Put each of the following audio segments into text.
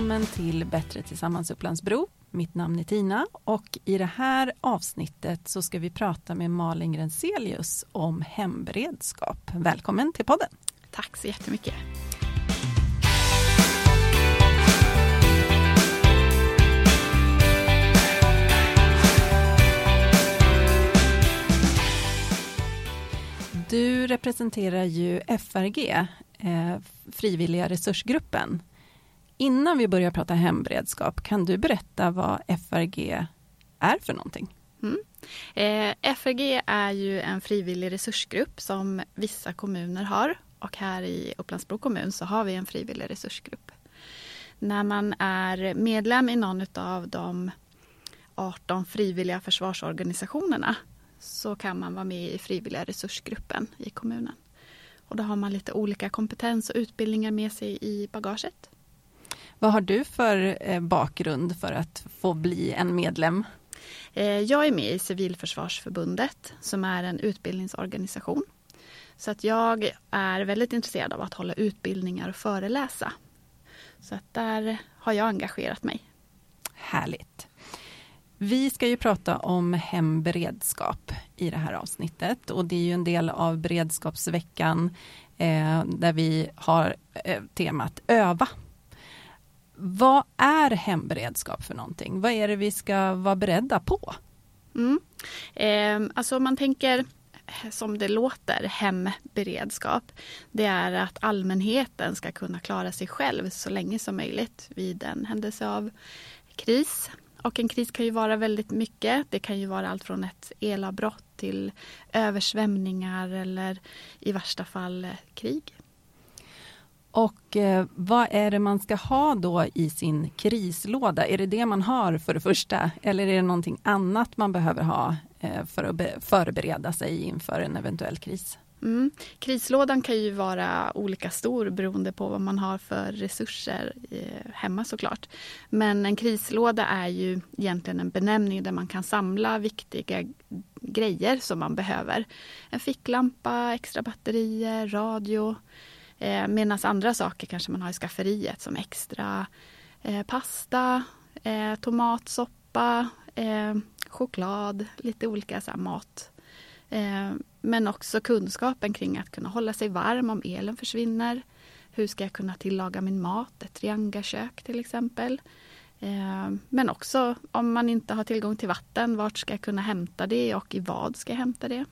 välkommen till Bättre tillsammans Upplandsbro. Mitt namn är Tina och i det här avsnittet så ska vi prata med Malin Grenselius om hemberedskap. Välkommen till podden! Tack så jättemycket! Du representerar ju FRG, eh, Frivilliga resursgruppen. Innan vi börjar prata hemberedskap, kan du berätta vad FRG är för någonting? Mm. Eh, FRG är ju en frivillig resursgrupp som vissa kommuner har och här i Upplandsbro kommun så har vi en frivillig resursgrupp. När man är medlem i någon av de 18 frivilliga försvarsorganisationerna så kan man vara med i frivilliga resursgruppen i kommunen. Och då har man lite olika kompetens och utbildningar med sig i bagaget. Vad har du för eh, bakgrund för att få bli en medlem? Eh, jag är med i Civilförsvarsförbundet som är en utbildningsorganisation. Så att jag är väldigt intresserad av att hålla utbildningar och föreläsa. Så att där har jag engagerat mig. Härligt. Vi ska ju prata om hemberedskap i det här avsnittet och det är ju en del av beredskapsveckan eh, där vi har eh, temat öva. Vad är hemberedskap för någonting? Vad är det vi ska vara beredda på? Mm. Eh, alltså om man tänker som det låter, hemberedskap, det är att allmänheten ska kunna klara sig själv så länge som möjligt vid en händelse av kris och en kris kan ju vara väldigt mycket. Det kan ju vara allt från ett elavbrott till översvämningar eller i värsta fall eh, krig. Och eh, vad är det man ska ha då i sin krislåda? Är det det man har för det första? Eller är det någonting annat man behöver ha eh, för att förbereda sig inför en eventuell kris? Mm. Krislådan kan ju vara olika stor beroende på vad man har för resurser eh, hemma såklart. Men en krislåda är ju egentligen en benämning där man kan samla viktiga grejer som man behöver. En ficklampa, extra batterier, radio. Eh, Medan andra saker kanske man har i skafferiet som extra eh, pasta, eh, tomatsoppa, eh, choklad, lite olika så här, mat Eh, men också kunskapen kring att kunna hålla sig varm om elen försvinner. Hur ska jag kunna tillaga min mat? Ett triangakök, till exempel. Eh, men också om man inte har tillgång till vatten, vart ska jag kunna hämta det och i vad ska jag hämta det?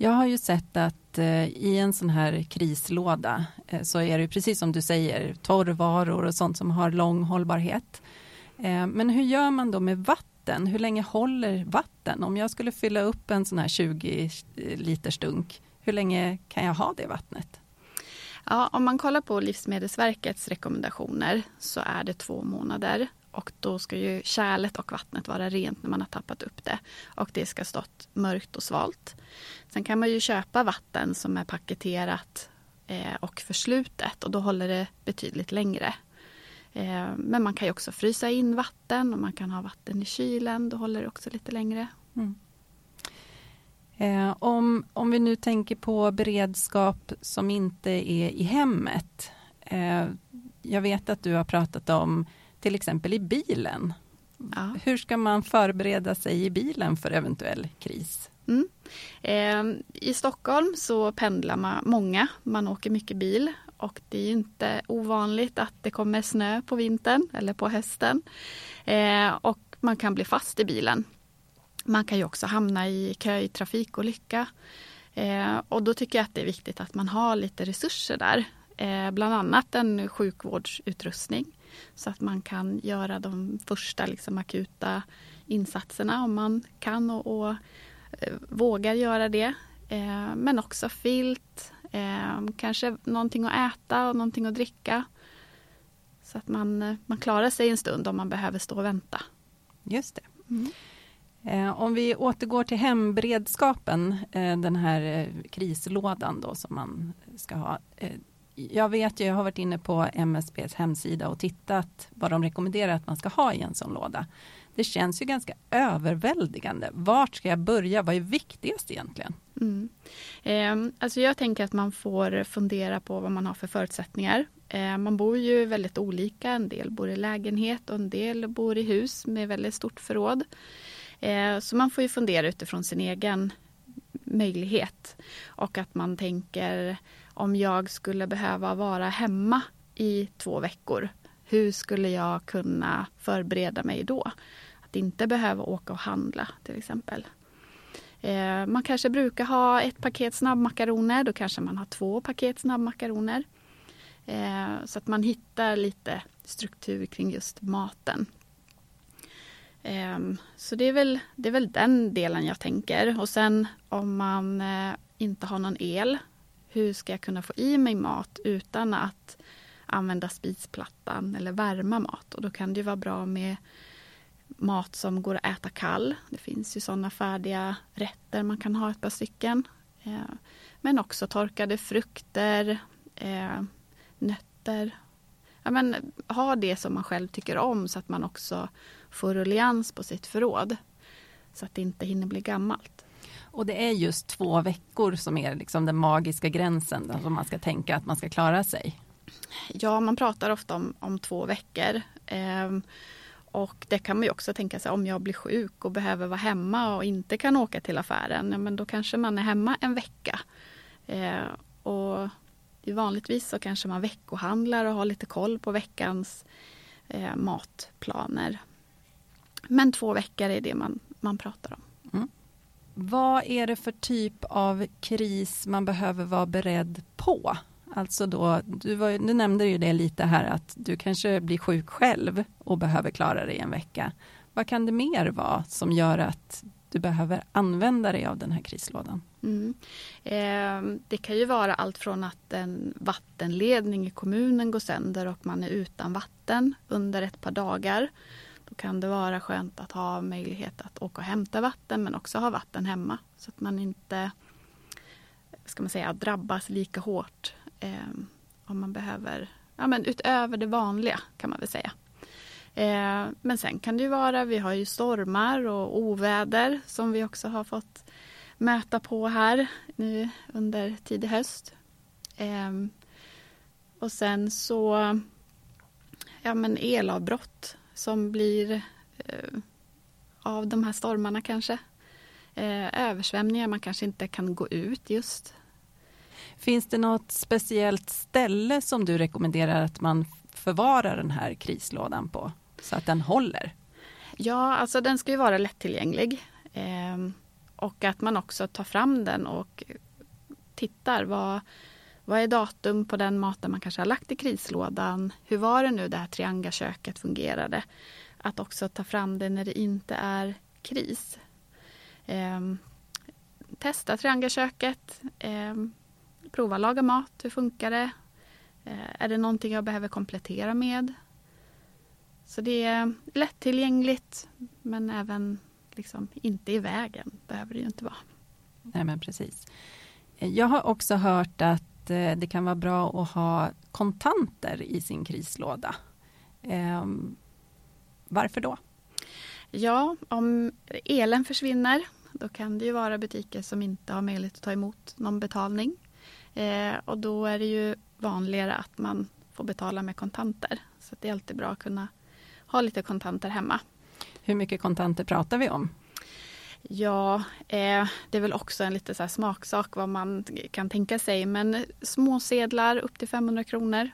Jag har ju sett att eh, i en sån här krislåda eh, så är det precis som du säger torrvaror och sånt som har lång hållbarhet. Eh, men hur gör man då med vatten? vatten, hur länge håller vatten? Om jag skulle fylla upp en sån här 20 liters dunk, hur länge kan jag ha det vattnet? Ja, om man kollar på Livsmedelsverkets rekommendationer så är det två månader. Och då ska ju kärlet och vattnet vara rent när man har tappat upp det. Och det ska stått mörkt och svalt. Sen kan man ju köpa vatten som är paketerat eh, och förslutet och då håller det betydligt längre. Eh, men man kan ju också frysa in vatten och man kan ha vatten i kylen. Då håller det också lite längre. Mm. Eh, om, om vi nu tänker på beredskap som inte är i hemmet. Eh, jag vet att du har pratat om till exempel i bilen. Ja. Hur ska man förbereda sig i bilen för eventuell kris? Mm. Eh, I Stockholm så pendlar man många. Man åker mycket bil och det är inte ovanligt att det kommer snö på vintern eller på hösten. Eh, och man kan bli fast i bilen. Man kan ju också hamna i kö i trafikolycka. Eh, och då tycker jag att det är viktigt att man har lite resurser där. Eh, bland annat en sjukvårdsutrustning så att man kan göra de första liksom, akuta insatserna om man kan och, och eh, vågar göra det. Eh, men också filt, Eh, kanske någonting att äta och någonting att dricka. Så att man, eh, man klarar sig en stund om man behöver stå och vänta. Just det. Mm. Eh, om vi återgår till hemberedskapen, den här krislådan då som man ska ha. Jag vet ju, jag har varit inne på MSBs hemsida och tittat vad de rekommenderar att man ska ha i en sån låda. Det känns ju ganska överväldigande. Vart ska jag börja? Vad är viktigast egentligen? Mm. Eh, alltså jag tänker att man får fundera på vad man har för förutsättningar. Eh, man bor ju väldigt olika. En del bor i lägenhet och en del bor i hus med väldigt stort förråd. Eh, så man får ju fundera utifrån sin egen möjlighet. Och att man tänker om jag skulle behöva vara hemma i två veckor, hur skulle jag kunna förbereda mig då? Att inte behöva åka och handla till exempel. Eh, man kanske brukar ha ett paket snabbmakaroner, då kanske man har två paket snabbmakaroner. Eh, så att man hittar lite struktur kring just maten. Ehm, så det är, väl, det är väl den delen jag tänker. Och sen om man eh, inte har någon el, hur ska jag kunna få i mig mat utan att använda spisplattan eller värma mat? Och då kan det vara bra med mat som går att äta kall. Det finns ju sådana färdiga rätter man kan ha ett par stycken. Eh, men också torkade frukter, eh, nötter. Ja, men, ha det som man själv tycker om så att man också får ruljans på sitt förråd. Så att det inte hinner bli gammalt. Och det är just två veckor som är liksom den magiska gränsen som man ska tänka att man ska klara sig. Ja, man pratar ofta om, om två veckor. Eh, och det kan man ju också tänka sig om jag blir sjuk och behöver vara hemma och inte kan åka till affären. Ja, men då kanske man är hemma en vecka. Eh, och vanligtvis så kanske man veckohandlar och har lite koll på veckans eh, matplaner. Men två veckor är det man, man pratar om. Vad är det för typ av kris man behöver vara beredd på? Alltså då, du, var, du nämnde ju det lite här att du kanske blir sjuk själv och behöver klara dig en vecka. Vad kan det mer vara som gör att du behöver använda dig av den här krislådan? Mm. Eh, det kan ju vara allt från att en vattenledning i kommunen går sönder och man är utan vatten under ett par dagar. Då kan det vara skönt att ha möjlighet att åka och hämta vatten men också ha vatten hemma så att man inte ska man säga, drabbas lika hårt eh, om man behöver, ja men utöver det vanliga kan man väl säga. Eh, men sen kan det ju vara, vi har ju stormar och oväder som vi också har fått möta på här nu under tidig höst. Eh, och sen så ja men elavbrott som blir eh, av de här stormarna kanske. Eh, översvämningar, man kanske inte kan gå ut just. Finns det något speciellt ställe som du rekommenderar att man förvarar den här krislådan på så att den håller? Ja, alltså den ska ju vara lättillgänglig. Eh, och att man också tar fram den och tittar vad, vad är datum på den maten man kanske har lagt i krislådan? Hur var det nu det här triangaköket fungerade? Att också ta fram det när det inte är kris. Eh, testa triangaköket. Eh, prova laga mat. Hur funkar det? Eh, är det någonting jag behöver komplettera med? Så det är lättillgängligt men även liksom inte i vägen behöver det ju inte vara. Nej men precis. Jag har också hört att det kan vara bra att ha kontanter i sin krislåda. Ehm, varför då? Ja, om elen försvinner då kan det ju vara butiker som inte har möjlighet att ta emot någon betalning. Eh, och då är det ju vanligare att man får betala med kontanter. Så det är alltid bra att kunna ha lite kontanter hemma. Hur mycket kontanter pratar vi om? Ja, eh, det är väl också en lite så smaksak vad man kan tänka sig. Men småsedlar upp till 500 kronor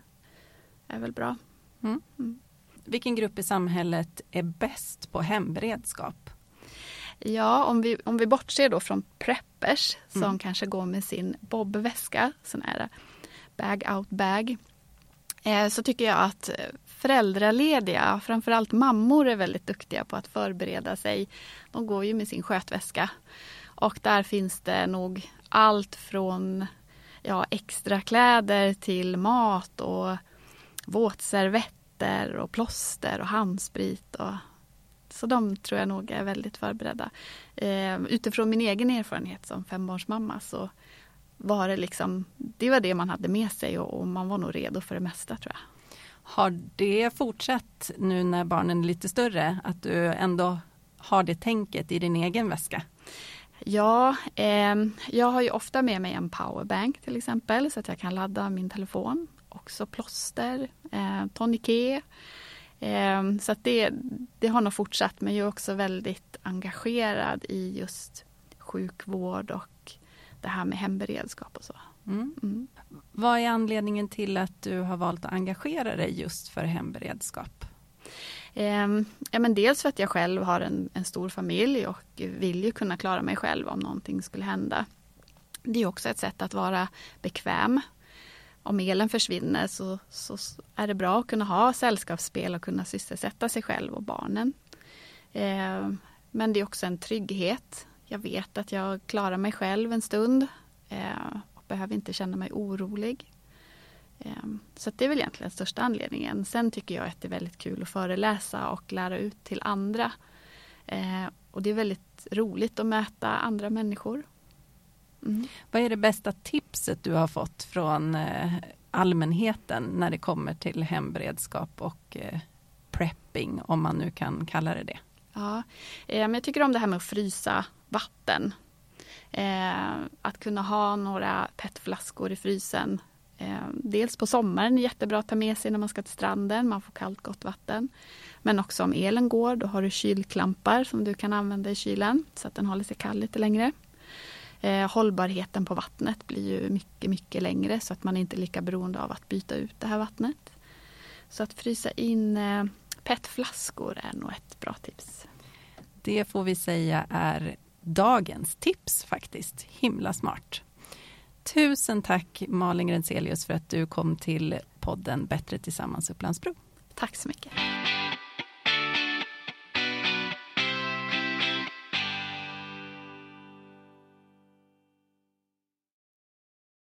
är väl bra. Mm. Mm. Vilken grupp i samhället är bäst på hemberedskap? Ja, om vi, om vi bortser då från preppers som mm. kanske går med sin bobväska, sån här bag out bag. Eh, så tycker jag att föräldralediga, framförallt mammor är väldigt duktiga på att förbereda sig. De går ju med sin skötväska. Och där finns det nog allt från ja, extra kläder till mat och våtservetter och plåster och handsprit. Och, så de tror jag nog är väldigt förberedda. Eh, utifrån min egen erfarenhet som fembarnsmamma så var det liksom, det var det man hade med sig och, och man var nog redo för det mesta tror jag. Har det fortsatt nu när barnen är lite större, att du ändå har det tänket i din egen väska? Ja, eh, jag har ju ofta med mig en powerbank till exempel så att jag kan ladda min telefon. också plåster, eh, toniké. Eh, så att det, det har nog fortsatt men jag är också väldigt engagerad i just sjukvård och det här med hemberedskap och så. Mm. Mm. Vad är anledningen till att du har valt att engagera dig just för hemberedskap? Eh, ja, men dels för att jag själv har en, en, stor familj och vill ju kunna klara mig själv om någonting skulle hända. Det är också ett sätt att vara bekväm. Om elen försvinner så, så är det bra att kunna ha sällskapsspel och kunna sysselsätta sig själv och barnen. Eh, men det är också en trygghet. Jag vet att jag klarar mig själv en stund eh, behöver inte känna mig orolig. Ehm, så det är väl egentligen största anledningen. Sen tycker jag att det är väldigt kul att föreläsa och lära ut till andra. Ehm, och det är väldigt roligt att möta andra människor. Mm. Vad är det bästa tipset du har fått från eh, allmänheten när det kommer till hemberedskap och eh, prepping, om man nu kan kalla det det? Ja, ehm, jag tycker om det här med att frysa vatten. Eh, att kunna ha några petflaskor i frysen Eh, dels på sommaren, jättebra att ta med sig när man ska till stranden, man får kallt gott vatten. Men också om elen går, då har du kylklampar som du kan använda i kylen så att den håller sig kall lite längre. Eh, hållbarheten på vattnet blir ju mycket, mycket längre så att man inte är lika beroende av att byta ut det här vattnet. Så att frysa in eh, petflaskor är nog ett bra tips. Det får vi säga är dagens tips faktiskt. Himla smart. Tusen tack Malin Grenzelius för att du kom till podden Bättre tillsammans Upplandsbro. Tack så mycket.